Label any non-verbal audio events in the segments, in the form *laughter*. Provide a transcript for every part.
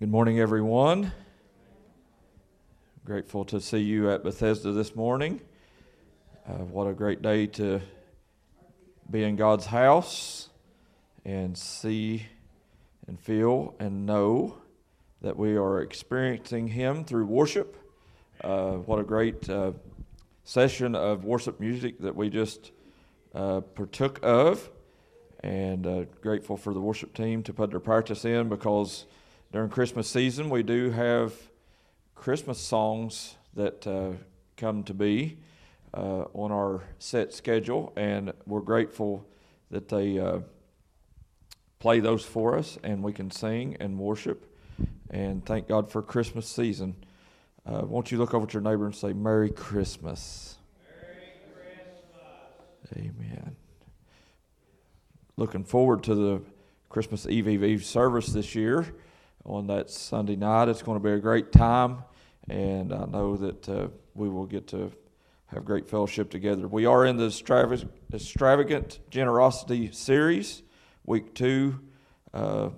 Good morning, everyone. Grateful to see you at Bethesda this morning. Uh, what a great day to be in God's house and see and feel and know that we are experiencing Him through worship. Uh, what a great uh, session of worship music that we just uh, partook of. And uh, grateful for the worship team to put their practice in because during Christmas season, we do have Christmas songs that uh, come to be uh, on our set schedule, and we're grateful that they uh, play those for us and we can sing and worship. And thank God for Christmas season. Uh, won't you look over at your neighbor and say, Merry Christmas? Merry Christmas. Amen. Looking forward to the Christmas Eve Eve, Eve service this year on that Sunday night. It's going to be a great time, and I know that uh, we will get to have great fellowship together. We are in the extravagant, generosity series, week two. Uh,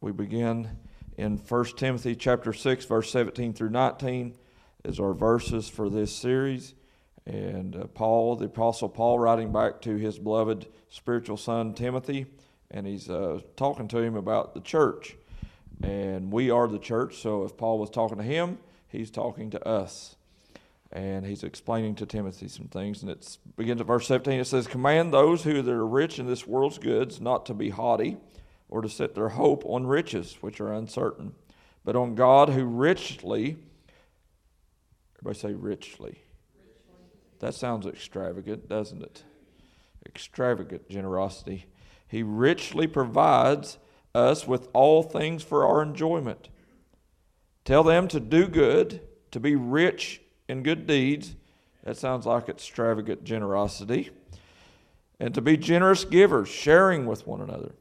we begin in 1 Timothy chapter 6, verse 17 through 19 is our verses for this series. And uh, Paul, the Apostle Paul, writing back to his beloved spiritual son Timothy, and he's uh, talking to him about the church and we are the church. So if Paul was talking to him, he's talking to us. And he's explaining to Timothy some things. And it begins at verse 17. It says, Command those who are rich in this world's goods not to be haughty or to set their hope on riches, which are uncertain, but on God who richly, everybody say richly. richly. That sounds extravagant, doesn't it? Extravagant generosity. He richly provides us with all things for our enjoyment. Tell them to do good, to be rich in good deeds. That sounds like extravagant generosity. And to be generous givers, sharing with one another.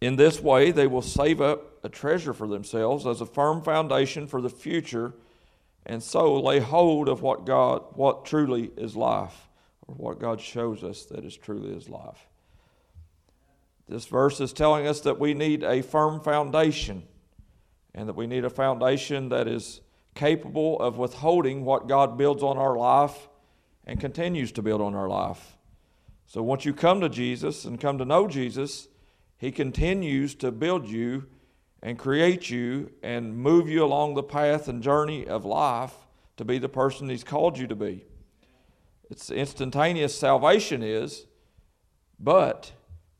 In this way, they will save up a treasure for themselves as a firm foundation for the future, and so lay hold of what God, what truly is life, or what God shows us that is truly is life. This verse is telling us that we need a firm foundation and that we need a foundation that is capable of withholding what God builds on our life and continues to build on our life. So once you come to Jesus and come to know Jesus, He continues to build you and create you and move you along the path and journey of life to be the person He's called you to be. It's instantaneous salvation is, but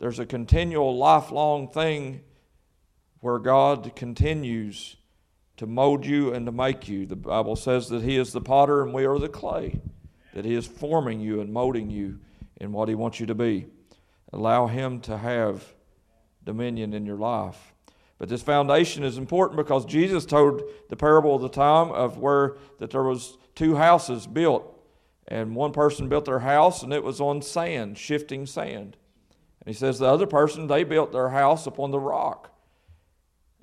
there's a continual, lifelong thing where God continues to mold you and to make you. The Bible says that He is the potter and we are the clay, that He is forming you and molding you in what He wants you to be. Allow Him to have dominion in your life. But this foundation is important because Jesus told the parable of the time of where that there was two houses built and one person built their house and it was on sand, shifting sand. And he says the other person, they built their house upon the rock.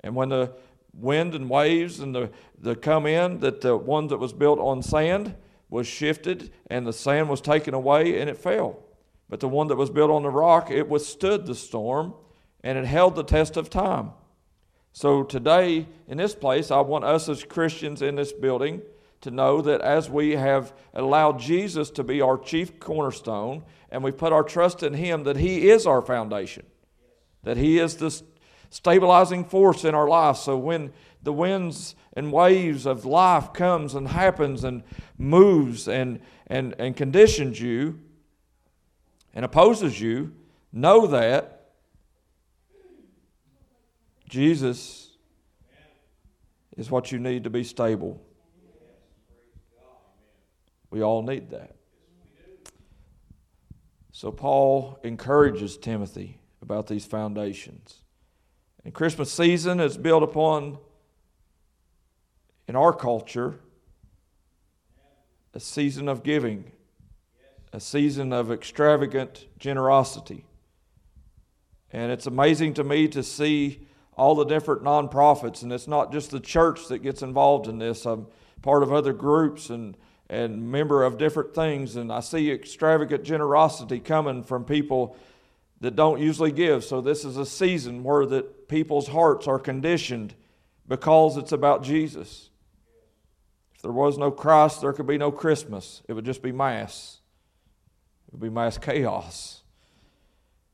And when the wind and waves and the, the come in, that the one that was built on sand was shifted and the sand was taken away and it fell. But the one that was built on the rock, it withstood the storm and it held the test of time. So today, in this place, I want us as Christians in this building to know that as we have allowed Jesus to be our chief cornerstone and we put our trust in Him, that He is our foundation, that He is the stabilizing force in our life. So when the winds and waves of life comes and happens and moves and, and, and conditions you and opposes you, know that Jesus is what you need to be stable. We all need that. So, Paul encourages Timothy about these foundations. And Christmas season is built upon, in our culture, a season of giving, a season of extravagant generosity. And it's amazing to me to see all the different nonprofits, and it's not just the church that gets involved in this. I'm part of other groups and and member of different things, and I see extravagant generosity coming from people that don't usually give. So this is a season where that people's hearts are conditioned because it's about Jesus. If there was no Christ, there could be no Christmas. It would just be mass. It would be mass chaos.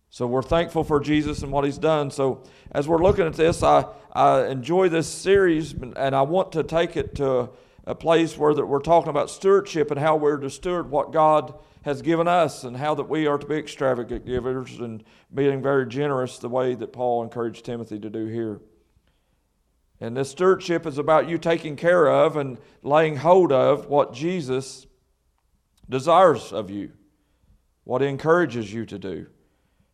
So we're thankful for Jesus and what he's done. So as we're looking at this, I, I enjoy this series and I want to take it to a place where that we're talking about stewardship and how we're to steward what God has given us and how that we are to be extravagant givers and being very generous the way that Paul encouraged Timothy to do here. And this stewardship is about you taking care of and laying hold of what Jesus desires of you, what he encourages you to do.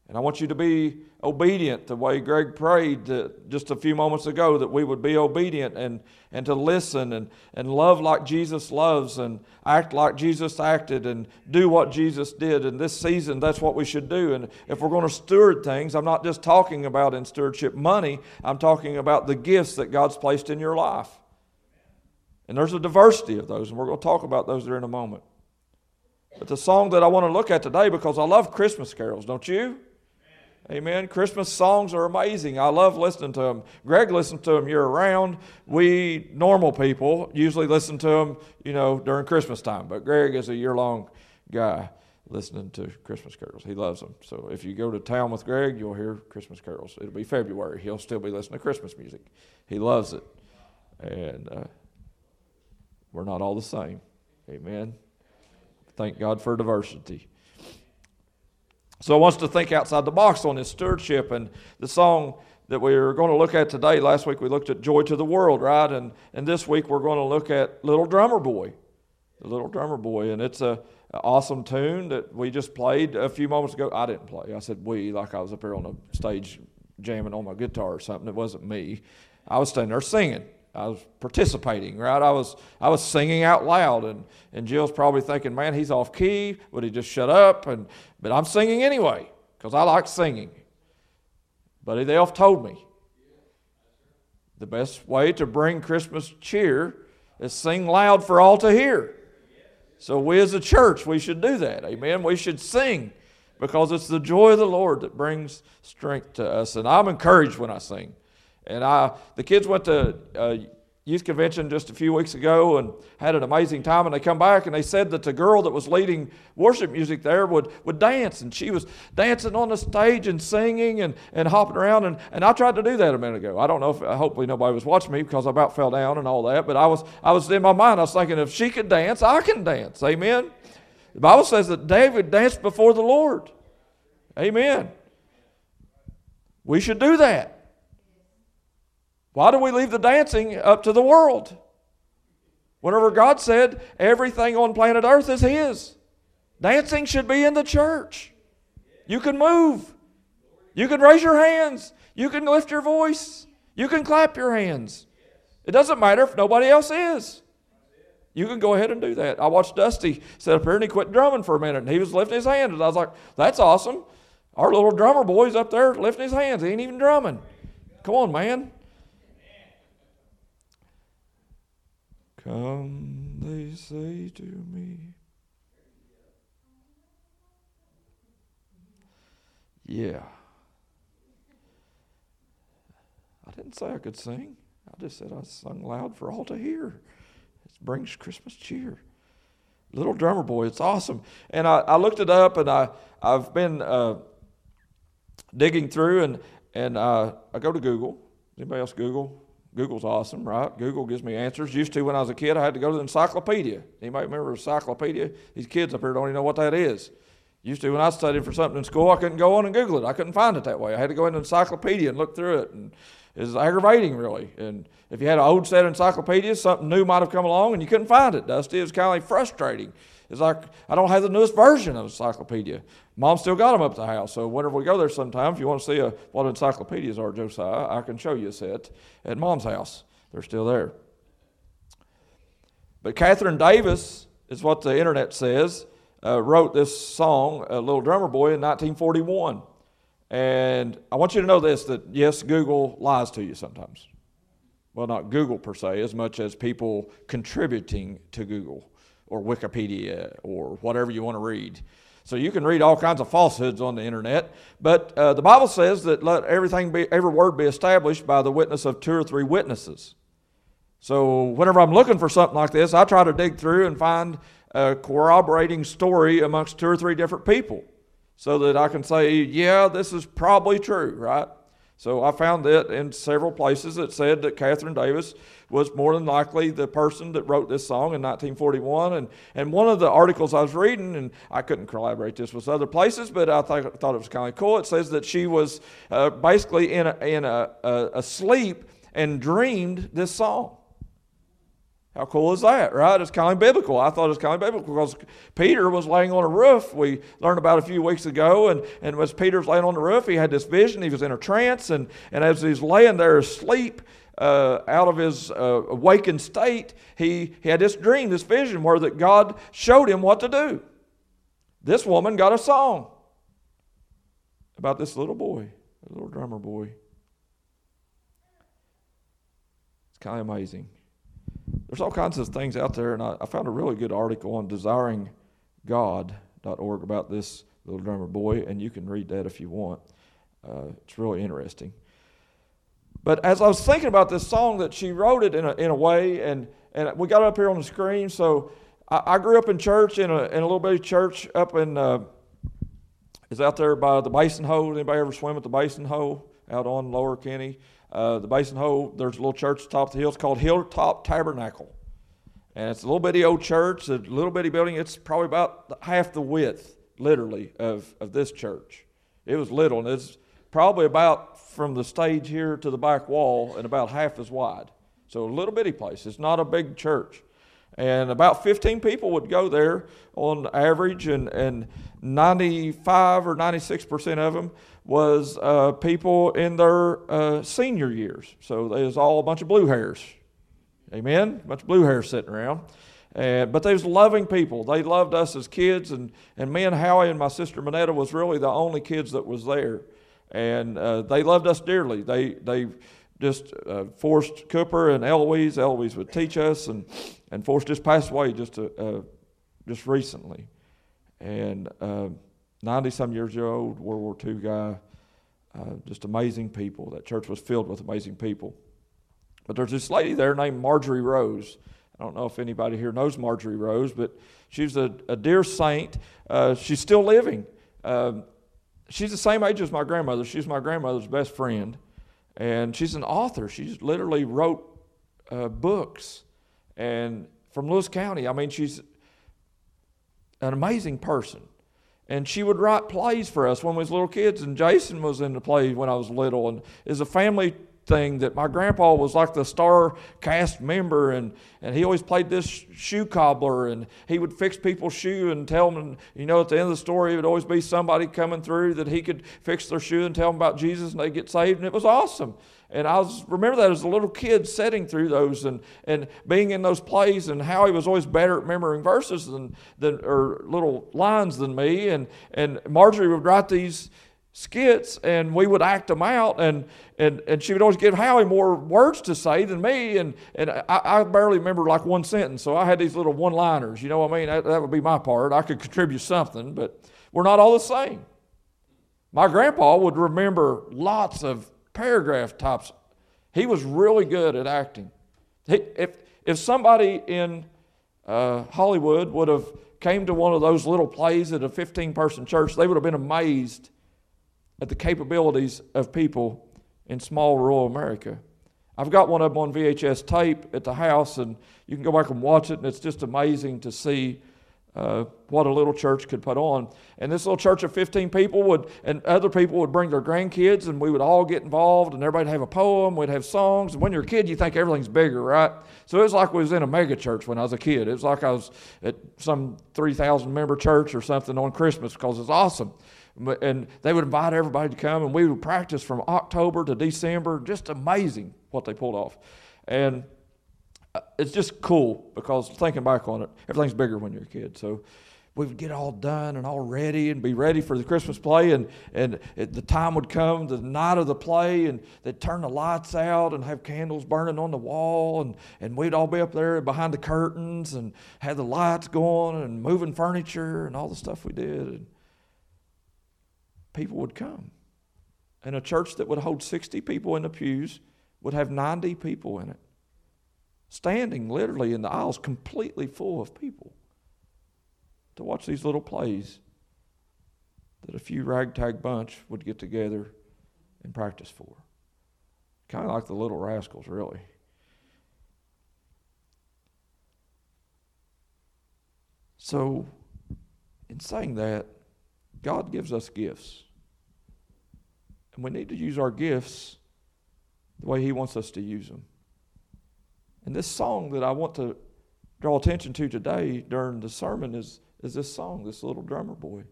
And I want you to be obedient the way Greg prayed just a few moments ago that we would be obedient and, and to listen and, and love like Jesus loves and act like Jesus acted and do what Jesus did. And this season, that's what we should do. And if we're going to steward things, I'm not just talking about in stewardship money, I'm talking about the gifts that God's placed in your life. And there's a diversity of those, and we're going to talk about those there in a moment. But the song that I want to look at today, because I love Christmas carols, don't you? Amen. Christmas songs are amazing. I love listening to them. Greg listens to them year round. We normal people usually listen to them, you know, during Christmas time. But Greg is a year long guy listening to Christmas carols. He loves them. So if you go to town with Greg, you'll hear Christmas carols. It'll be February. He'll still be listening to Christmas music. He loves it. And uh, we're not all the same. Amen. Thank God for diversity. So I want us to think outside the box on this stewardship and the song that we're going to look at today. Last week we looked at Joy to the World, right? And, and this week we're going to look at Little Drummer Boy. Little Drummer Boy. And it's a, an awesome tune that we just played a few moments ago. I didn't play. I said we, like I was up here on the stage jamming on my guitar or something. It wasn't me. I was standing there singing. I was participating, right? I was I was singing out loud, and, and Jill's probably thinking, "Man, he's off key. Would he just shut up?" And but I'm singing anyway because I like singing. Buddy Elf told me the best way to bring Christmas cheer is sing loud for all to hear. So we as a church, we should do that. Amen. We should sing because it's the joy of the Lord that brings strength to us. And I'm encouraged when I sing. And I, the kids went to uh, youth convention just a few weeks ago and had an amazing time. And they come back and they said that the girl that was leading worship music there would, would dance. And she was dancing on the stage and singing and, and hopping around. And, and I tried to do that a minute ago. I don't know if, hopefully nobody was watching me because I about fell down and all that. But I was, I was in my mind, I was thinking, if she could dance, I can dance. Amen. The Bible says that David danced before the Lord. Amen. We should do that. Why do we leave the dancing up to the world? Whenever God said everything on planet Earth is His, dancing should be in the church. You can move, you can raise your hands, you can lift your voice, you can clap your hands. It doesn't matter if nobody else is. You can go ahead and do that. I watched Dusty sit up here and he quit drumming for a minute and he was lifting his hand. And I was like, that's awesome. Our little drummer boy's up there lifting his hands. He ain't even drumming. Come on, man. Come, they say to me. Yeah. I didn't say I could sing. I just said I sung loud for all to hear. It brings Christmas cheer. Little drummer boy, it's awesome. And I, I looked it up and I, I've been uh, digging through and, and uh, I go to Google. Anybody else Google? Google's awesome, right? Google gives me answers. Used to when I was a kid, I had to go to the encyclopedia. Anybody remember encyclopedia? These kids up here don't even know what that is. Used to when I studied for something in school, I couldn't go on and Google it. I couldn't find it that way. I had to go into the encyclopedia and look through it, and it was aggravating, really. And if you had an old set of encyclopedias, something new might have come along, and you couldn't find it. Dusty, it was kind of like frustrating. It's like I don't have the newest version of encyclopedia. Mom still got them up at the house. So whenever we go there sometime, if you want to see a, what encyclopedias are, Josiah, I can show you a set at Mom's house. They're still there. But Katherine Davis is what the internet says. Uh, wrote this song, "A Little Drummer Boy," in 1941. And I want you to know this: that yes, Google lies to you sometimes. Well, not Google per se, as much as people contributing to Google or Wikipedia or whatever you want to read. So you can read all kinds of falsehoods on the internet, but uh, the Bible says that let everything be, every word be established by the witness of two or three witnesses. So whenever I'm looking for something like this, I try to dig through and find a corroborating story amongst two or three different people so that I can say, yeah, this is probably true, right? So I found that in several places that said that Katherine Davis was more than likely the person that wrote this song in 1941. And, and one of the articles I was reading, and I couldn't collaborate this with other places, but I th- thought it was kind of cool. It says that she was uh, basically in a, in a, a, a sleep and dreamed this song. How cool is that, right? It's kind of biblical. I thought it was kind of biblical because Peter was laying on a roof. We learned about a few weeks ago, and, and as Peter's laying on the roof, he had this vision. He was in a trance, and, and as he's laying there asleep, uh, out of his uh, awakened state, he, he had this dream, this vision, where that God showed him what to do. This woman got a song about this little boy, a little drummer boy. It's kind of amazing there's all kinds of things out there, and I, I found a really good article on desiringgod.org about this little drummer boy, and you can read that if you want. Uh, it's really interesting. But as I was thinking about this song, that she wrote it in a, in a way, and, and we got up here on the screen. So I, I grew up in church, in a, in a little bitty church up in, uh, is out there by the Basin Hole. Anybody ever swim at the Basin Hole out on Lower Kenny? Uh, the Basin Hole, there's a little church atop the hill. It's called Hilltop Tabernacle. And it's a little bitty old church, a little bitty building. It's probably about half the width, literally, of, of this church. It was little, and it's probably about from the stage here to the back wall and about half as wide. So a little bitty place. It's not a big church. And about 15 people would go there on average, and, and 95 or 96% of them was uh, people in their uh, senior years. So there's all a bunch of blue hairs. Amen? A bunch of blue hairs sitting around. And, but they was loving people. They loved us as kids, and, and me and Howie and my sister Manetta was really the only kids that was there. And uh, they loved us dearly. They, they just uh, Forrest Cooper and Eloise. Eloise would teach us, and, and Forrest just passed away just, uh, just recently. And uh, 90 some years old, World War II guy. Uh, just amazing people. That church was filled with amazing people. But there's this lady there named Marjorie Rose. I don't know if anybody here knows Marjorie Rose, but she's a, a dear saint. Uh, she's still living. Um, she's the same age as my grandmother. She's my grandmother's best friend. And she's an author. She literally wrote uh, books. And from Lewis County, I mean, she's an amazing person and she would write plays for us when we was little kids and jason was in the play when i was little and it's a family thing that my grandpa was like the star cast member and, and he always played this shoe cobbler and he would fix people's shoe and tell them you know at the end of the story it would always be somebody coming through that he could fix their shoe and tell them about jesus and they get saved and it was awesome and I was, remember that as a little kid sitting through those and, and being in those plays, and how he was always better at remembering verses than, than or little lines than me. And, and Marjorie would write these skits and we would act them out and, and, and she would always give Howie more words to say than me and, and I, I barely remember like one sentence so I had these little one liners you know what I mean that, that would be my part I could contribute something but we're not all the same my grandpa would remember lots of paragraph tops. He was really good at acting. He, if, if somebody in uh, Hollywood would have came to one of those little plays at a 15 person church, they would have been amazed at the capabilities of people in small rural America. I've got one of them on VHS tape at the house, and you can go back and watch it, and it's just amazing to see uh, what a little church could put on. And this little church of 15 people would, and other people would bring their grandkids, and we would all get involved, and everybody'd have a poem, we'd have songs. And when you're a kid, you think everything's bigger, right? So it was like we was in a mega church when I was a kid. It was like I was at some 3,000 member church or something on Christmas because it's awesome. And they would invite everybody to come, and we would practice from October to December. Just amazing what they pulled off. And uh, it's just cool because thinking back on it, everything's bigger when you're a kid. So we would get all done and all ready and be ready for the Christmas play. And, and it, the time would come, the night of the play, and they'd turn the lights out and have candles burning on the wall. And, and we'd all be up there behind the curtains and have the lights going and moving furniture and all the stuff we did. And people would come. And a church that would hold 60 people in the pews would have 90 people in it, standing literally in the aisles, completely full of people to watch these little plays that a few ragtag bunch would get together and practice for. Kind of like the little rascals, really. So, in saying that, God gives us gifts. And we need to use our gifts the way He wants us to use them. And this song that I want to draw attention to today during the sermon is, is this song, this little drummer boy.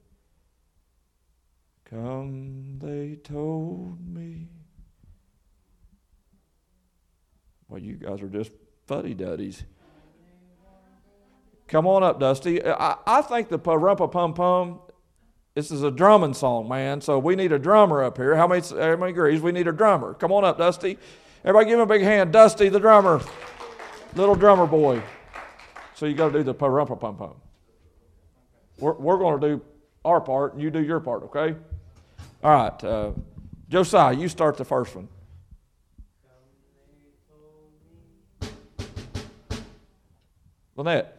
Come, they told me. Well, you guys are just fuddy duddies. Come on up, Dusty. I, I think the Rumpa Pum Pum, this is a drumming song, man. So we need a drummer up here. How many, how many agrees? We need a drummer. Come on up, Dusty. Everybody give him a big hand. Dusty, the drummer. Little drummer boy. So you got to do the Rumpa Pum Pum. We're, we're going to do our part, and you do your part, okay? All right. Uh, Josiah, you start the first one. Lynette.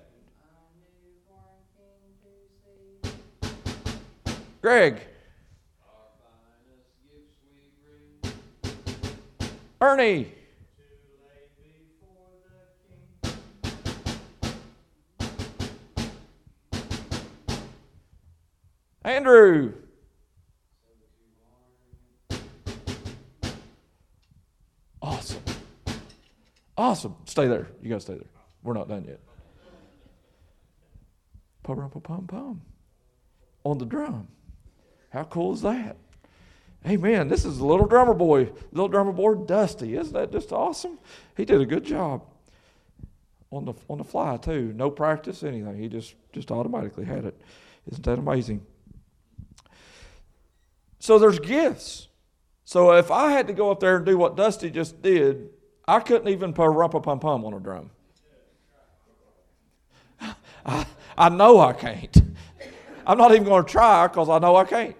Greg. Ernie. Andrew. Awesome. Awesome. Stay there. You guys stay there. We're not done yet. Pum pum pum on the drum. How cool is that? Hey man, this is little drummer boy, little drummer boy Dusty. Isn't that just awesome? He did a good job on the on the fly too. No practice, anything. He just just automatically had it. Isn't that amazing? So there's gifts. So if I had to go up there and do what Dusty just did, I couldn't even put a rumpa pum pum on a drum. *laughs* I, I know I can't. I'm not even going to try because I know I can't.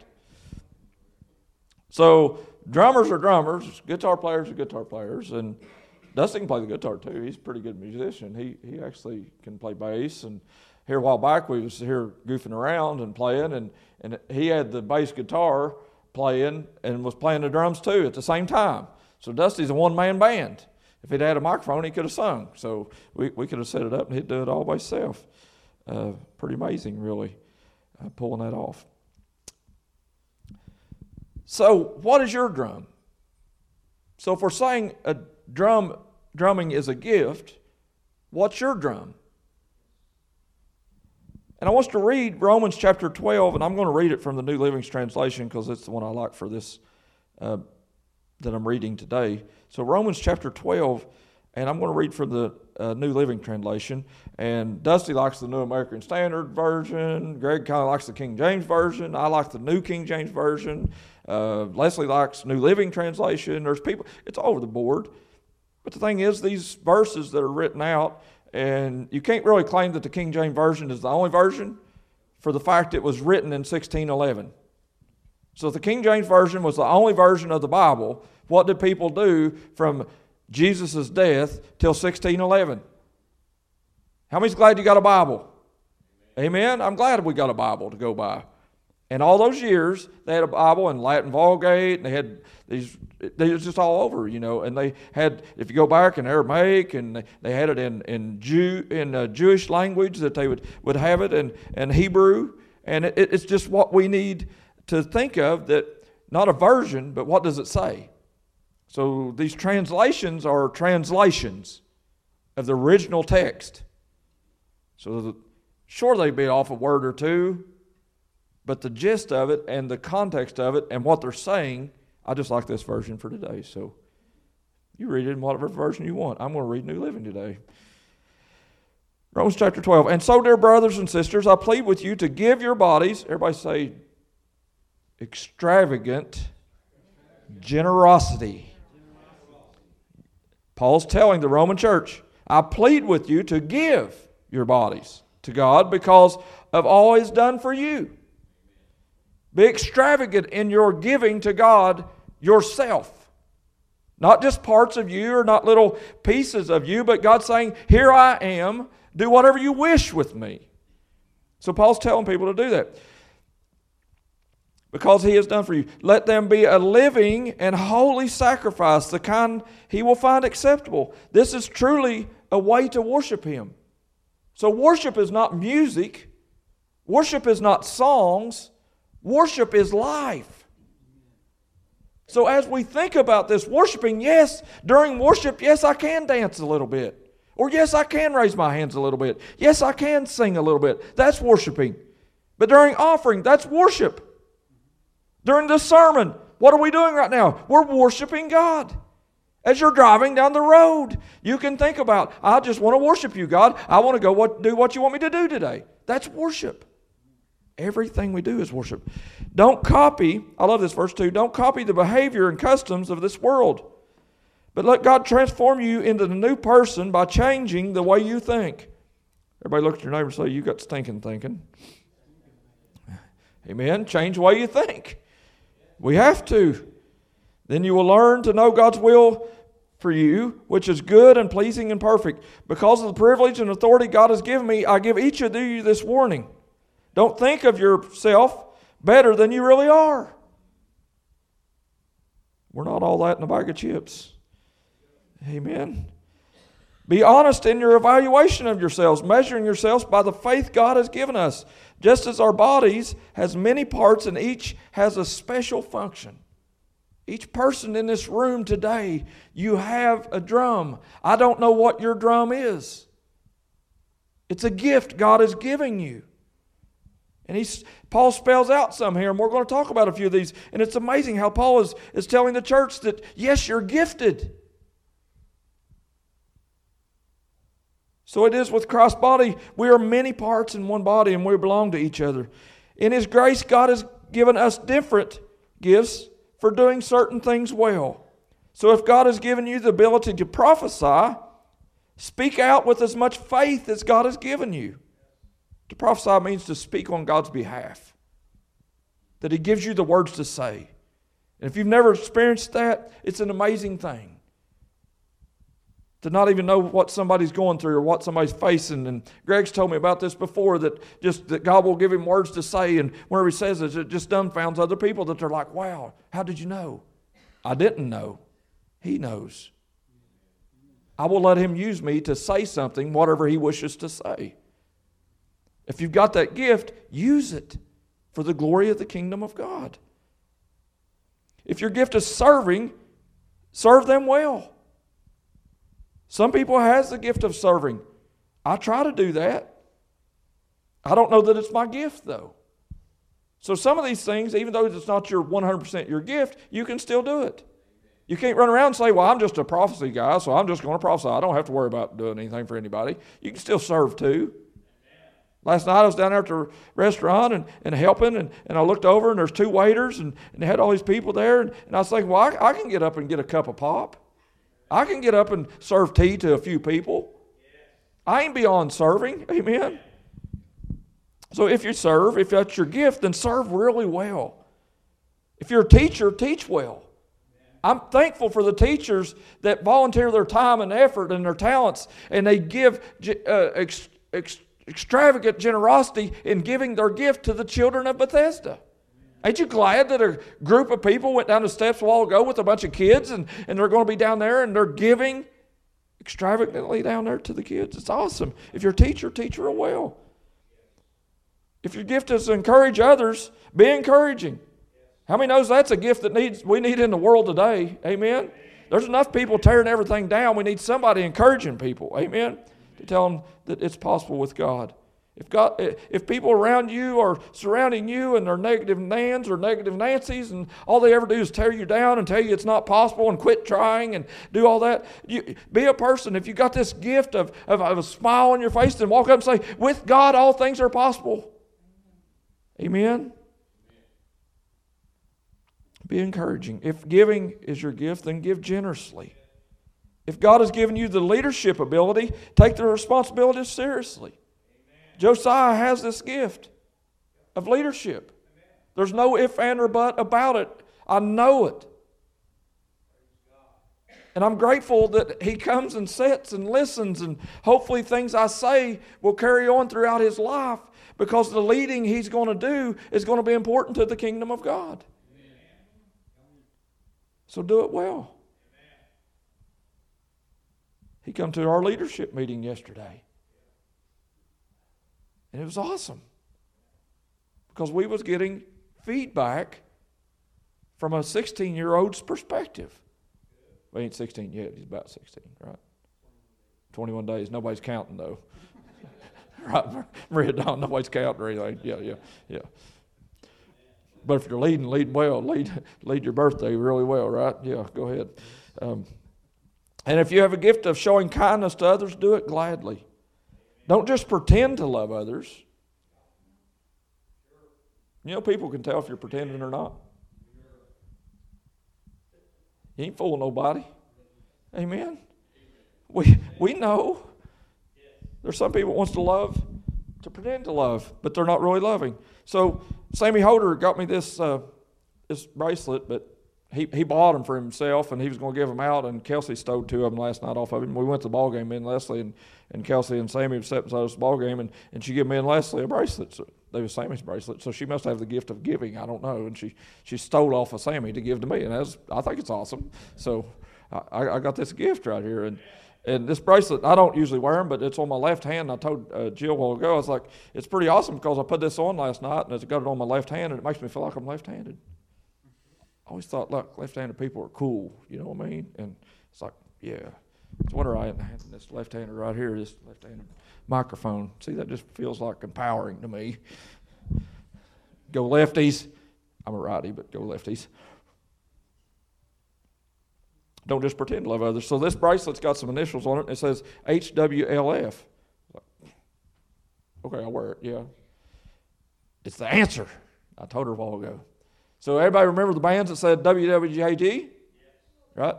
So drummers are drummers, guitar players are guitar players, and Dusty can play the guitar too. He's a pretty good musician. He he actually can play bass. And here a while back we was here goofing around and playing, and and he had the bass guitar playing and was playing the drums too at the same time. So Dusty's a one man band. If he'd had a microphone, he could have sung. So we, we could have set it up and he'd do it all by himself. Uh, pretty amazing, really pulling that off. So, what is your drum? So, if we're saying a drum drumming is a gift, what's your drum? And I want to read Romans chapter 12, and I'm going to read it from the New Living Translation because it's the one I like for this uh, that I'm reading today. So, Romans chapter 12, and I'm going to read from the uh, New Living Translation. And Dusty likes the New American Standard Version. Greg kind of likes the King James Version. I like the New King James Version. Uh, Leslie likes New Living Translation. There's people, it's all over the board. But the thing is, these verses that are written out, and you can't really claim that the King James Version is the only version for the fact it was written in 1611. So if the King James Version was the only version of the Bible, what did people do from Jesus' death till 1611. How many's glad you got a Bible? Amen. I'm glad we got a Bible to go by. And all those years, they had a Bible in Latin Vulgate, and they had these, they was just all over, you know. And they had, if you go back in Aramaic, and they had it in in Jew in a Jewish language that they would would have it in in Hebrew, and it, it's just what we need to think of that not a version, but what does it say? So these translations are translations of the original text. So the, sure they be off a word or two, but the gist of it and the context of it and what they're saying, I just like this version for today. So you read it in whatever version you want. I'm going to read New Living today. Romans chapter 12. And so, dear brothers and sisters, I plead with you to give your bodies, everybody say, extravagant generosity Paul's telling the Roman church, I plead with you to give your bodies to God because of all He's done for you. Be extravagant in your giving to God yourself. Not just parts of you or not little pieces of you, but God saying, Here I am, do whatever you wish with me. So Paul's telling people to do that. Because he has done for you. Let them be a living and holy sacrifice, the kind he will find acceptable. This is truly a way to worship him. So, worship is not music, worship is not songs, worship is life. So, as we think about this worshiping, yes, during worship, yes, I can dance a little bit. Or, yes, I can raise my hands a little bit. Yes, I can sing a little bit. That's worshiping. But during offering, that's worship. During the sermon, what are we doing right now? We're worshiping God. As you're driving down the road, you can think about, I just want to worship you, God. I want to go what, do what you want me to do today. That's worship. Everything we do is worship. Don't copy, I love this verse too, don't copy the behavior and customs of this world. But let God transform you into the new person by changing the way you think. Everybody look at your neighbor and say, You got stinking thinking. Amen. Change the way you think. We have to. Then you will learn to know God's will for you, which is good and pleasing and perfect. Because of the privilege and authority God has given me, I give each of you this warning. Don't think of yourself better than you really are. We're not all that in a bag of chips. Amen. Be honest in your evaluation of yourselves, measuring yourselves by the faith God has given us. Just as our bodies has many parts and each has a special function. Each person in this room today, you have a drum. I don't know what your drum is. It's a gift God is giving you. And he's, Paul spells out some here, and we're going to talk about a few of these. And it's amazing how Paul is, is telling the church that, yes, you're gifted. So it is with Christ's body. We are many parts in one body and we belong to each other. In His grace, God has given us different gifts for doing certain things well. So if God has given you the ability to prophesy, speak out with as much faith as God has given you. To prophesy means to speak on God's behalf, that He gives you the words to say. And if you've never experienced that, it's an amazing thing to not even know what somebody's going through or what somebody's facing. And Greg's told me about this before that just that God will give him words to say, and whenever he says it, it just dumbfounds other people that they're like, wow, how did you know? I didn't know. He knows. I will let him use me to say something, whatever he wishes to say. If you've got that gift, use it for the glory of the kingdom of God. If your gift is serving, serve them well. Some people has the gift of serving. I try to do that. I don't know that it's my gift though. So some of these things, even though it's not your 100% your gift, you can still do it. You can't run around and say, "Well, I'm just a prophecy guy, so I'm just going to prophesy. I don't have to worry about doing anything for anybody." You can still serve too. Last night I was down there at the restaurant and, and helping, and, and I looked over and there's two waiters and, and they had all these people there, and, and I was thinking, well, I, I can get up and get a cup of pop. I can get up and serve tea to a few people. I ain't beyond serving. Amen. So if you serve, if that's your gift, then serve really well. If you're a teacher, teach well. I'm thankful for the teachers that volunteer their time and effort and their talents, and they give uh, ex, ex, extravagant generosity in giving their gift to the children of Bethesda. Ain't you glad that a group of people went down the steps a while ago with a bunch of kids and, and they're going to be down there and they're giving extravagantly down there to the kids? It's awesome. If you're a teacher, teach real well. If your gift is to encourage others, be encouraging. How many knows that's a gift that needs we need in the world today? Amen. There's enough people tearing everything down. We need somebody encouraging people. Amen. To tell them that it's possible with God. If, God, if people around you are surrounding you and they're negative Nans or negative Nancy's and all they ever do is tear you down and tell you it's not possible and quit trying and do all that, you, be a person. If you got this gift of, of, of a smile on your face, then walk up and say, With God, all things are possible. Amen. Be encouraging. If giving is your gift, then give generously. If God has given you the leadership ability, take the responsibility seriously. Josiah has this gift of leadership. There's no if, and, or but about it. I know it. And I'm grateful that he comes and sits and listens, and hopefully, things I say will carry on throughout his life because the leading he's going to do is going to be important to the kingdom of God. So do it well. He come to our leadership meeting yesterday. And it was awesome. Because we was getting feedback from a 16-year-old's perspective. Well, he ain't 16 yet. He's about 16, right? 21 days. Nobody's counting, though. *laughs* right, Maria Dawn, nobody's counting or anything. Yeah, yeah, yeah. But if you're leading, lead well. Lead, lead your birthday really well, right? Yeah, go ahead. Um, and if you have a gift of showing kindness to others, do it gladly. Don't just pretend to love others. You know, people can tell if you're pretending or not. You ain't fooling nobody. Amen. We we know. There's some people wants to love to pretend to love, but they're not really loving. So Sammy Holder got me this uh, this bracelet, but he, he bought them for himself and he was going to give them out. And Kelsey stole two of them last night off of him. We went to the ball game, me and Leslie, and, and Kelsey and Sammy were sitting beside us the ball game, and, and she gave me and Leslie a bracelet. So they were Sammy's bracelet. So she must have the gift of giving. I don't know. And she, she stole off of Sammy to give to me. And was, I think it's awesome. So I, I got this gift right here. And, and this bracelet, I don't usually wear them, but it's on my left hand. I told uh, Jill a while ago, I was like, it's pretty awesome because I put this on last night and it's got it on my left hand, and it makes me feel like I'm left handed. I always thought, look, left-handed people are cool. You know what I mean? And it's like, yeah. It's wonder I had this left-hander right here, this left-handed microphone. See, that just feels like empowering to me. Go lefties. I'm a righty, but go lefties. Don't just pretend to love others. So this bracelet's got some initials on it. It says HWLF. Okay, I'll wear it. Yeah. It's the answer. I told her a while ago. So everybody remember the bands that said WWJD? Right?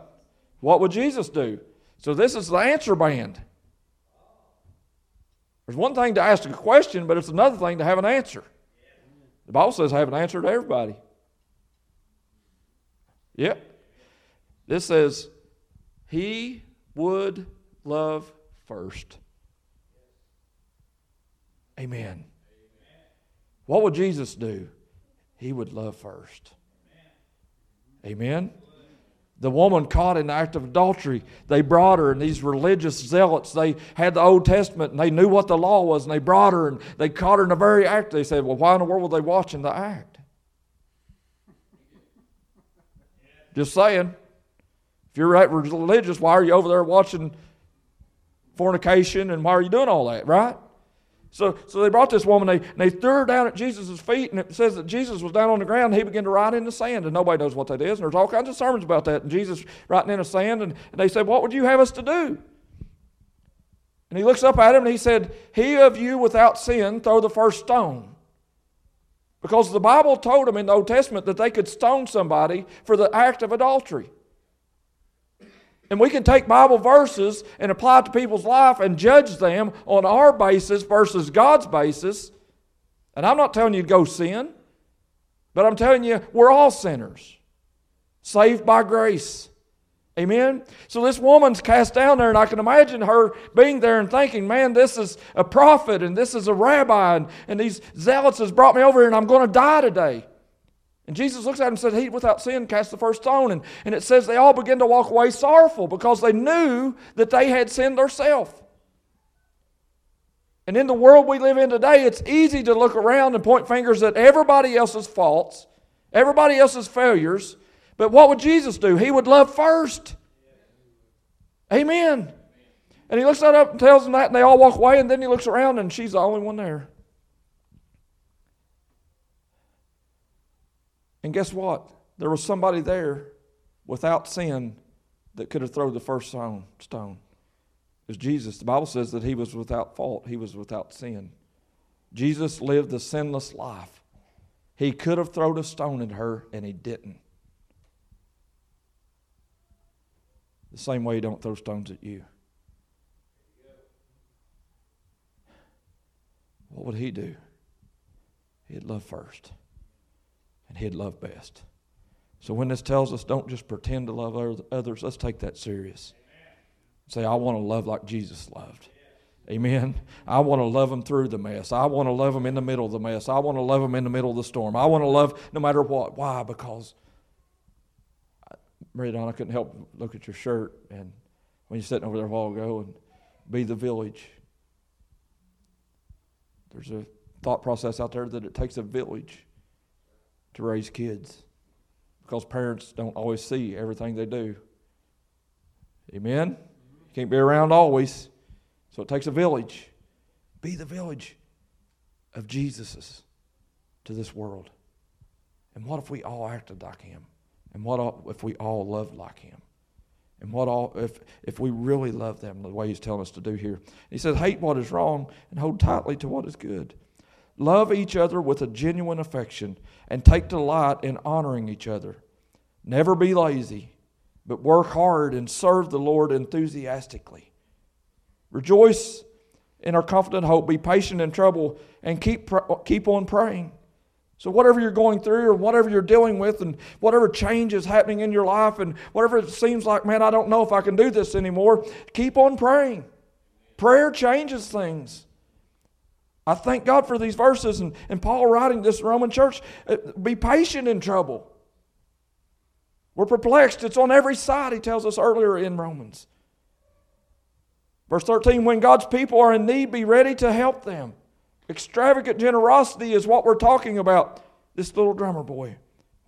What would Jesus do? So this is the answer band. There's one thing to ask a question, but it's another thing to have an answer. The Bible says have an answer to everybody. Yep. This says, He would love first. Amen. What would Jesus do? He would love first. Amen. The woman caught in the act of adultery, they brought her, and these religious zealots, they had the Old Testament and they knew what the law was, and they brought her and they caught her in the very act. They said, Well, why in the world were they watching the act? Just saying. If you're right religious, why are you over there watching fornication and why are you doing all that, right? So, so they brought this woman, they, they threw her down at Jesus' feet, and it says that Jesus was down on the ground, and he began to write in the sand, and nobody knows what that is. And there's all kinds of sermons about that. And Jesus writing in the sand, and, and they said, What would you have us to do? And he looks up at him and he said, He of you without sin, throw the first stone. Because the Bible told them in the Old Testament that they could stone somebody for the act of adultery. And we can take Bible verses and apply it to people's life and judge them on our basis versus God's basis. And I'm not telling you to go sin, but I'm telling you we're all sinners, saved by grace. Amen? So this woman's cast down there, and I can imagine her being there and thinking, man, this is a prophet and this is a rabbi, and, and these zealots has brought me over here, and I'm going to die today. And Jesus looks at him and says, He without sin cast the first stone. And, and it says they all began to walk away sorrowful because they knew that they had sinned themselves. And in the world we live in today, it's easy to look around and point fingers at everybody else's faults, everybody else's failures. But what would Jesus do? He would love first. Amen. And he looks that up and tells them that, and they all walk away, and then he looks around, and she's the only one there. And guess what? There was somebody there without sin that could have thrown the first stone. It was Jesus. The Bible says that he was without fault, he was without sin. Jesus lived a sinless life. He could have thrown a stone at her, and he didn't. The same way he don't throw stones at you. What would he do? He'd love first. And He'd love best. So when this tells us don't just pretend to love others, let's take that serious. Say, I want to love like Jesus loved. Amen. I want to love them through the mess. I want to love them in the middle of the mess. I want to love them in the middle of the storm. I want to love no matter what. Why? Because, Mary Donna couldn't help look at your shirt and when you're sitting over there a while ago and be the village. There's a thought process out there that it takes a village to raise kids because parents don't always see everything they do. Amen? You can't be around always. So it takes a village. Be the village of Jesus's to this world. And what if we all acted like him? And what if we all loved like him? And what all if if we really love them the way he's telling us to do here? He says, hate what is wrong and hold tightly to what is good. Love each other with a genuine affection and take delight in honoring each other. Never be lazy, but work hard and serve the Lord enthusiastically. Rejoice in our confident hope, be patient in trouble, and keep, keep on praying. So, whatever you're going through, or whatever you're dealing with, and whatever change is happening in your life, and whatever it seems like, man, I don't know if I can do this anymore, keep on praying. Prayer changes things. I thank God for these verses and, and Paul writing this Roman church. Uh, be patient in trouble. We're perplexed. It's on every side, he tells us earlier in Romans. Verse 13 When God's people are in need, be ready to help them. Extravagant generosity is what we're talking about. This little drummer boy.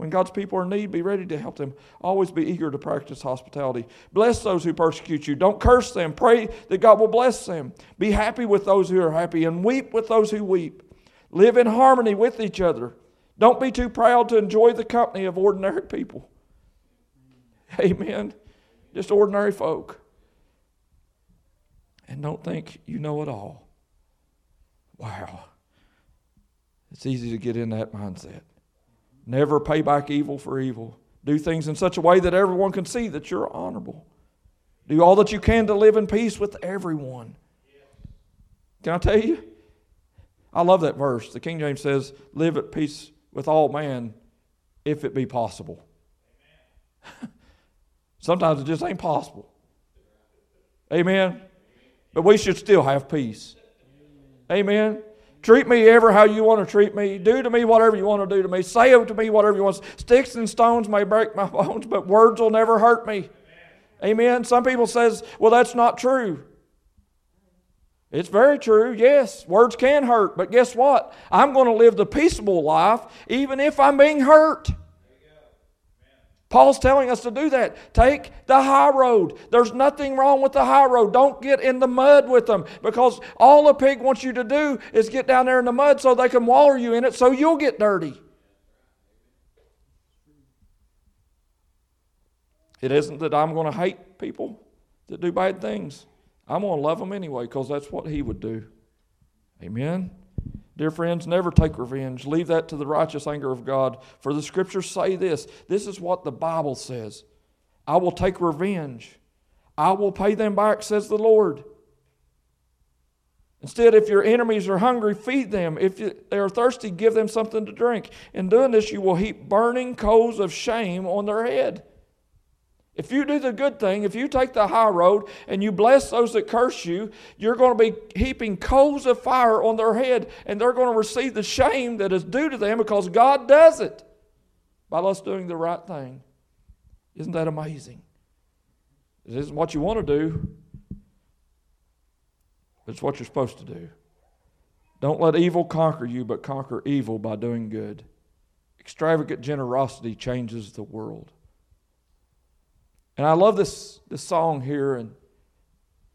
When God's people are in need, be ready to help them. Always be eager to practice hospitality. Bless those who persecute you. Don't curse them. Pray that God will bless them. Be happy with those who are happy and weep with those who weep. Live in harmony with each other. Don't be too proud to enjoy the company of ordinary people. Amen. Just ordinary folk. And don't think you know it all. Wow. It's easy to get in that mindset. Never pay back evil for evil. Do things in such a way that everyone can see that you're honorable. Do all that you can to live in peace with everyone. Can I tell you? I love that verse. The King James says, Live at peace with all man if it be possible. *laughs* Sometimes it just ain't possible. Amen? But we should still have peace. Amen. Treat me ever how you want to treat me. Do to me whatever you want to do to me. Say to me whatever you want. Sticks and stones may break my *laughs* bones, but words will never hurt me. Amen. Some people says, "Well, that's not true." It's very true. Yes, words can hurt, but guess what? I'm going to live the peaceable life even if I'm being hurt. Paul's telling us to do that. Take the high road. There's nothing wrong with the high road. Don't get in the mud with them because all a pig wants you to do is get down there in the mud so they can waller you in it so you'll get dirty. It isn't that I'm going to hate people that do bad things. I'm going to love them anyway because that's what he would do. Amen. Dear friends, never take revenge. Leave that to the righteous anger of God. For the scriptures say this this is what the Bible says I will take revenge, I will pay them back, says the Lord. Instead, if your enemies are hungry, feed them. If they are thirsty, give them something to drink. In doing this, you will heap burning coals of shame on their head. If you do the good thing, if you take the high road and you bless those that curse you, you're going to be heaping coals of fire on their head and they're going to receive the shame that is due to them because God does it by us doing the right thing. Isn't that amazing? It isn't what you want to do, it's what you're supposed to do. Don't let evil conquer you, but conquer evil by doing good. Extravagant generosity changes the world. And I love this, this song here and,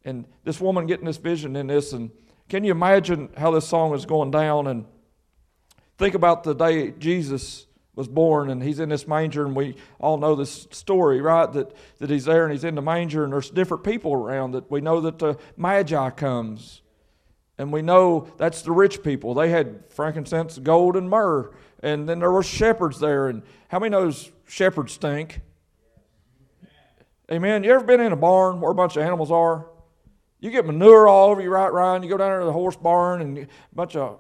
and this woman getting this vision in this. And can you imagine how this song is going down? And think about the day Jesus was born and he's in this manger and we all know this story right? That, that he's there and he's in the manger and there's different people around that we know that the magi comes. And we know that's the rich people. They had frankincense gold and myrrh. And then there were shepherds there. And how many knows shepherds stink Amen. You ever been in a barn where a bunch of animals are? You get manure all over you, right, Ryan? You go down to the horse barn and a bunch of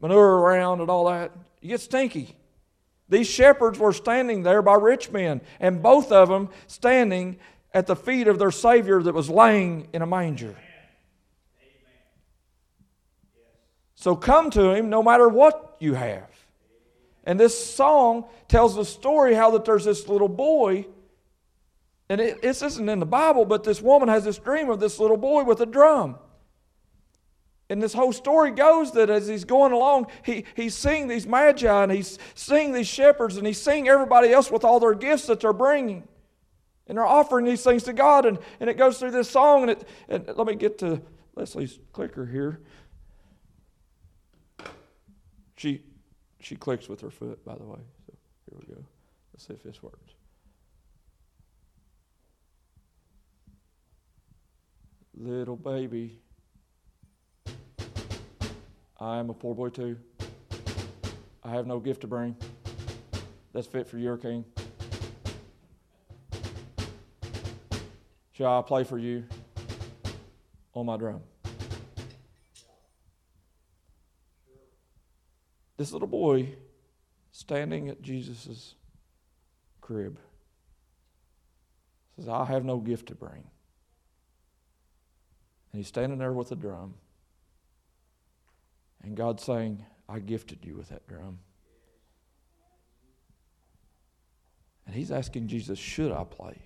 manure around and all that. You get stinky. These shepherds were standing there by rich men, and both of them standing at the feet of their Savior that was laying in a manger. So come to Him no matter what you have. And this song tells the story how that there's this little boy, and it, this isn't in the Bible, but this woman has this dream of this little boy with a drum. And this whole story goes that as he's going along, he, he's seeing these magi and he's seeing these shepherds and he's seeing everybody else with all their gifts that they're bringing. And they're offering these things to God. And, and it goes through this song. And, it, and let me get to Leslie's clicker here. She, she clicks with her foot, by the way. So here we go. Let's see if this works. Little baby I am a poor boy too. I have no gift to bring that's fit for your king. Shall I play for you on my drum? This little boy standing at Jesus' crib says, I have no gift to bring. And he's standing there with a drum. And God's saying, I gifted you with that drum. And he's asking Jesus, should I play?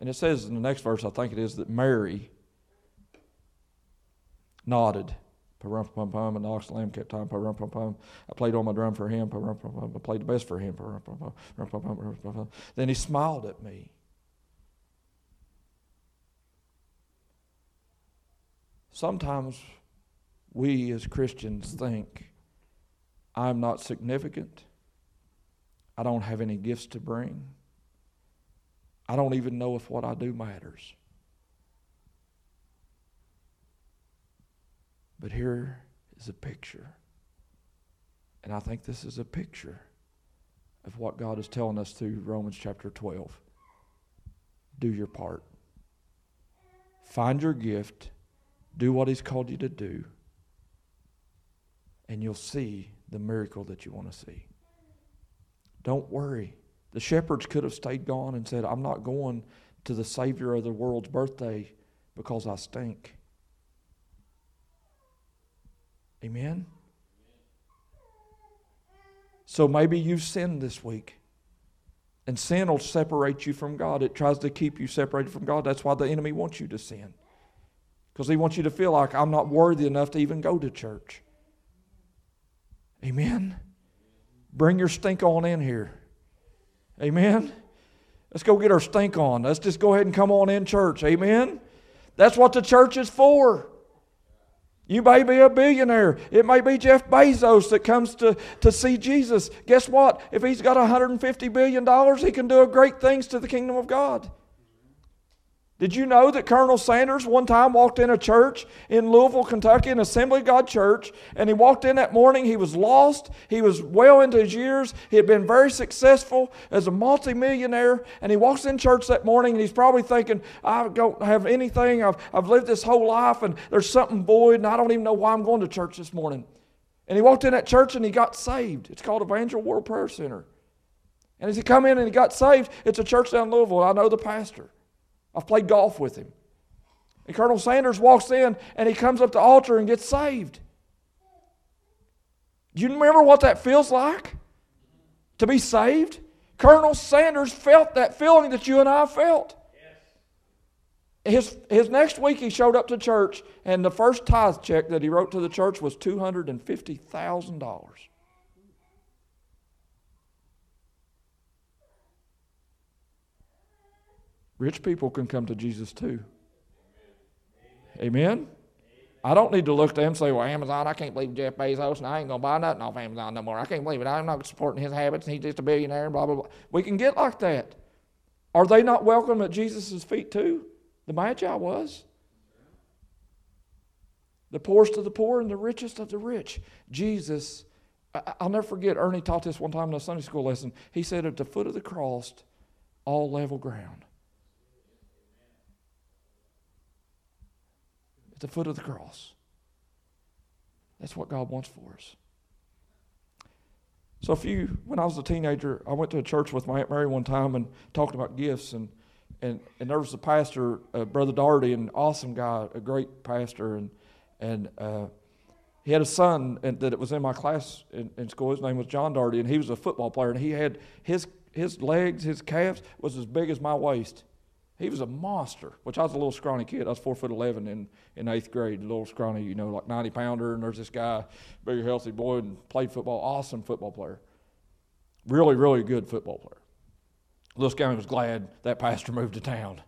And it says in the next verse, I think it is, that Mary nodded. Parum pum pum, and the ox lamb kept time. Parum pum pum. I played on my drum for him. Parum pum pum. I played the best for him. Pum pum. Pum pum. Pum Then he smiled at me. Sometimes we as Christians think I'm not significant. I don't have any gifts to bring. I don't even know if what I do matters. But here is a picture. And I think this is a picture of what God is telling us through Romans chapter 12. Do your part. Find your gift. Do what He's called you to do and you'll see the miracle that you want to see. Don't worry. The shepherds could have stayed gone and said, I'm not going to the Savior of the world's birthday because I stink. Amen? So maybe you've sinned this week. And sin will separate you from God. It tries to keep you separated from God. That's why the enemy wants you to sin. Because he wants you to feel like I'm not worthy enough to even go to church. Amen. Bring your stink on in here. Amen. Let's go get our stink on. Let's just go ahead and come on in church. Amen. That's what the church is for. You may be a billionaire. It may be Jeff Bezos that comes to, to see Jesus. Guess what? If he's got $150 billion, he can do great things to the kingdom of God. Did you know that Colonel Sanders one time walked in a church in Louisville, Kentucky, an Assembly of God church, and he walked in that morning. He was lost. He was well into his years. He had been very successful as a multimillionaire, and he walks in church that morning, and he's probably thinking, I don't have anything. I've, I've lived this whole life, and there's something void, and I don't even know why I'm going to church this morning. And he walked in that church, and he got saved. It's called Evangel World Prayer Center. And as he come in and he got saved, it's a church down in Louisville. I know the pastor. I've played golf with him. And Colonel Sanders walks in and he comes up to the altar and gets saved. Do you remember what that feels like? To be saved? Colonel Sanders felt that feeling that you and I felt. His, his next week, he showed up to church, and the first tithe check that he wrote to the church was $250,000. Rich people can come to Jesus too. Amen? I don't need to look to them and say, well, Amazon, I can't believe Jeff Bezos, and I ain't going to buy nothing off Amazon no more. I can't believe it. I'm not supporting his habits, and he's just a billionaire, and blah, blah, blah. We can get like that. Are they not welcome at Jesus' feet too? The Magi was. The poorest of the poor and the richest of the rich. Jesus, I'll never forget, Ernie taught this one time in a Sunday school lesson. He said, at the foot of the cross, all level ground. At the foot of the cross. That's what God wants for us. So, a few, when I was a teenager, I went to a church with my Aunt Mary one time and talked about gifts. And, and, and there was a pastor, uh, Brother Darty, an awesome guy, a great pastor. And, and uh, he had a son and, that was in my class in, in school. His name was John Darty, and he was a football player. And he had his, his legs, his calves was as big as my waist. He was a monster, which I was a little scrawny kid. I was four foot eleven in, in eighth grade, a little scrawny, you know, like ninety pounder. And there's this guy, big healthy boy, and played football, awesome football player, really really good football player. Little Scouting was glad that pastor moved to town.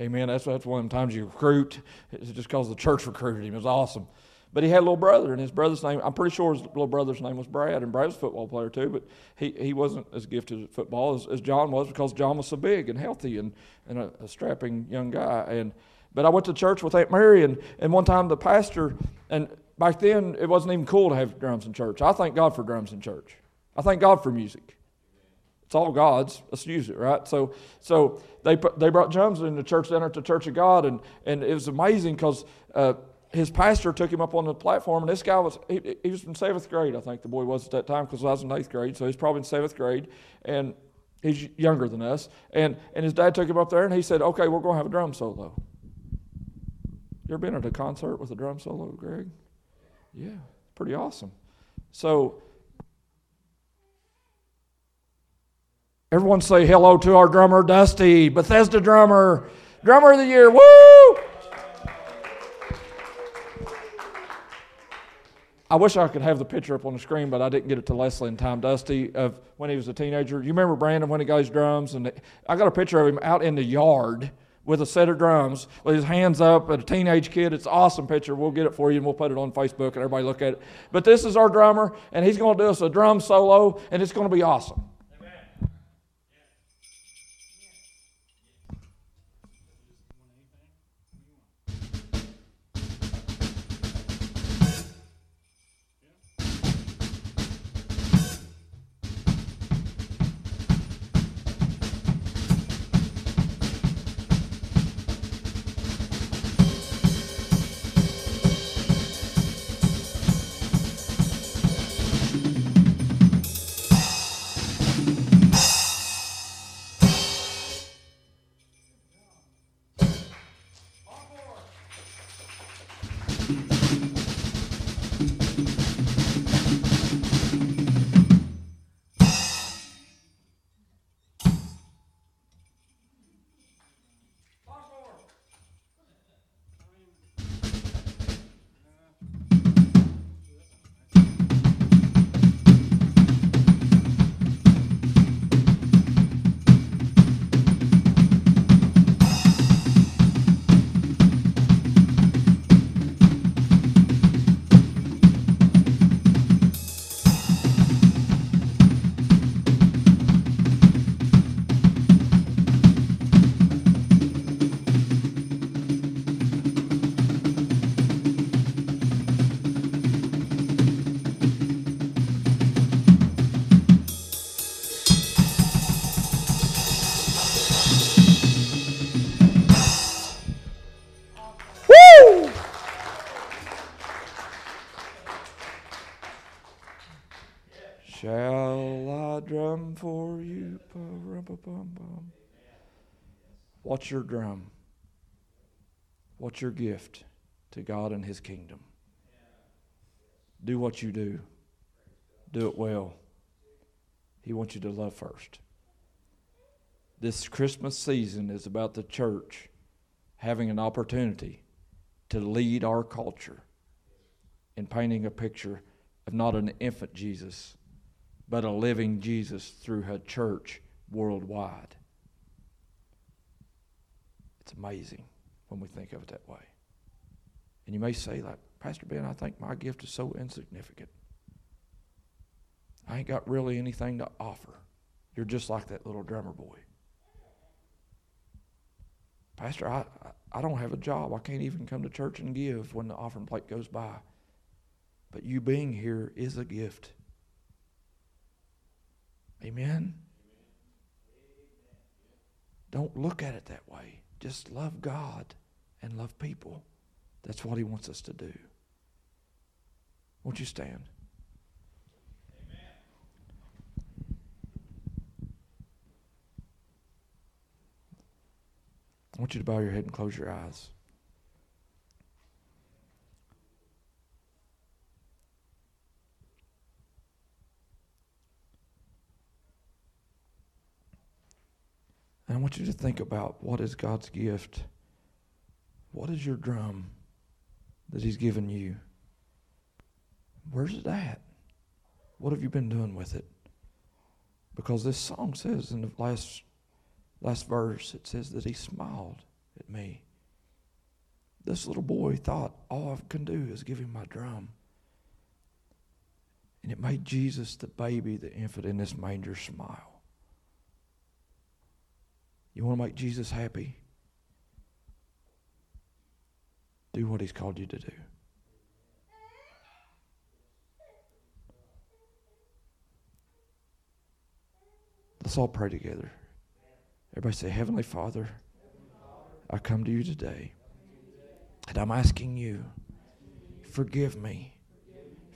Amen. That's that's one of the times you recruit. It's just because the church recruited him. It was awesome. But he had a little brother, and his brother's name, I'm pretty sure his little brother's name was Brad, and Brad was a football player too, but he, he wasn't as gifted at football as, as John was because John was so big and healthy and, and a, a strapping young guy. And But I went to church with Aunt Mary, and, and one time the pastor, and back then it wasn't even cool to have drums in church. I thank God for drums in church. I thank God for music. It's all God's. Let's use it, right? So, so they they brought drums in the church down at the Church of God, and and it was amazing because uh, his pastor took him up on the platform, and this guy was, he, he was in seventh grade, I think the boy was at that time, because I was in eighth grade, so he's probably in seventh grade, and he's younger than us. And, and his dad took him up there, and he said, Okay, we're going to have a drum solo. You ever been at a concert with a drum solo, Greg? Yeah, pretty awesome. So, everyone say hello to our drummer, Dusty, Bethesda drummer, drummer of the year. Woo! I wish I could have the picture up on the screen, but I didn't get it to Leslie in time. Dusty of when he was a teenager. You remember Brandon when he got his drums, and I got a picture of him out in the yard with a set of drums with his hands up at a teenage kid. It's an awesome picture. We'll get it for you and we'll put it on Facebook and everybody look at it. But this is our drummer, and he's going to do us a drum solo, and it's going to be awesome. What's your drum? What's your gift to God and His kingdom? Do what you do, do it well. He wants you to love first. This Christmas season is about the church having an opportunity to lead our culture in painting a picture of not an infant Jesus, but a living Jesus through her church worldwide. It's amazing when we think of it that way. And you may say, like, Pastor Ben, I think my gift is so insignificant. I ain't got really anything to offer. You're just like that little drummer boy. Pastor, I, I don't have a job. I can't even come to church and give when the offering plate goes by. But you being here is a gift. Amen? Don't look at it that way. Just love God and love people. That's what He wants us to do. Won't you stand? I want you to bow your head and close your eyes. And I want you to think about what is God's gift? What is your drum that He's given you? Where's it at? What have you been doing with it? Because this song says in the last last verse, it says that he smiled at me. This little boy thought all I can do is give him my drum. And it made Jesus, the baby, the infant in this manger, smile. You want to make Jesus happy? Do what he's called you to do. Let's all pray together. Everybody say, Heavenly Father, I come to you today, and I'm asking you, forgive me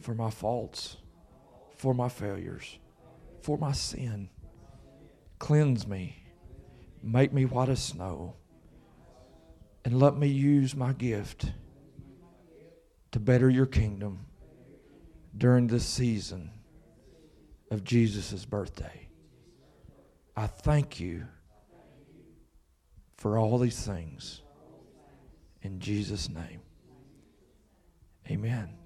for my faults, for my failures, for my sin. Cleanse me, make me white as snow, and let me use my gift to better your kingdom during this season of Jesus' birthday. I thank you for all these things. In Jesus' name, amen.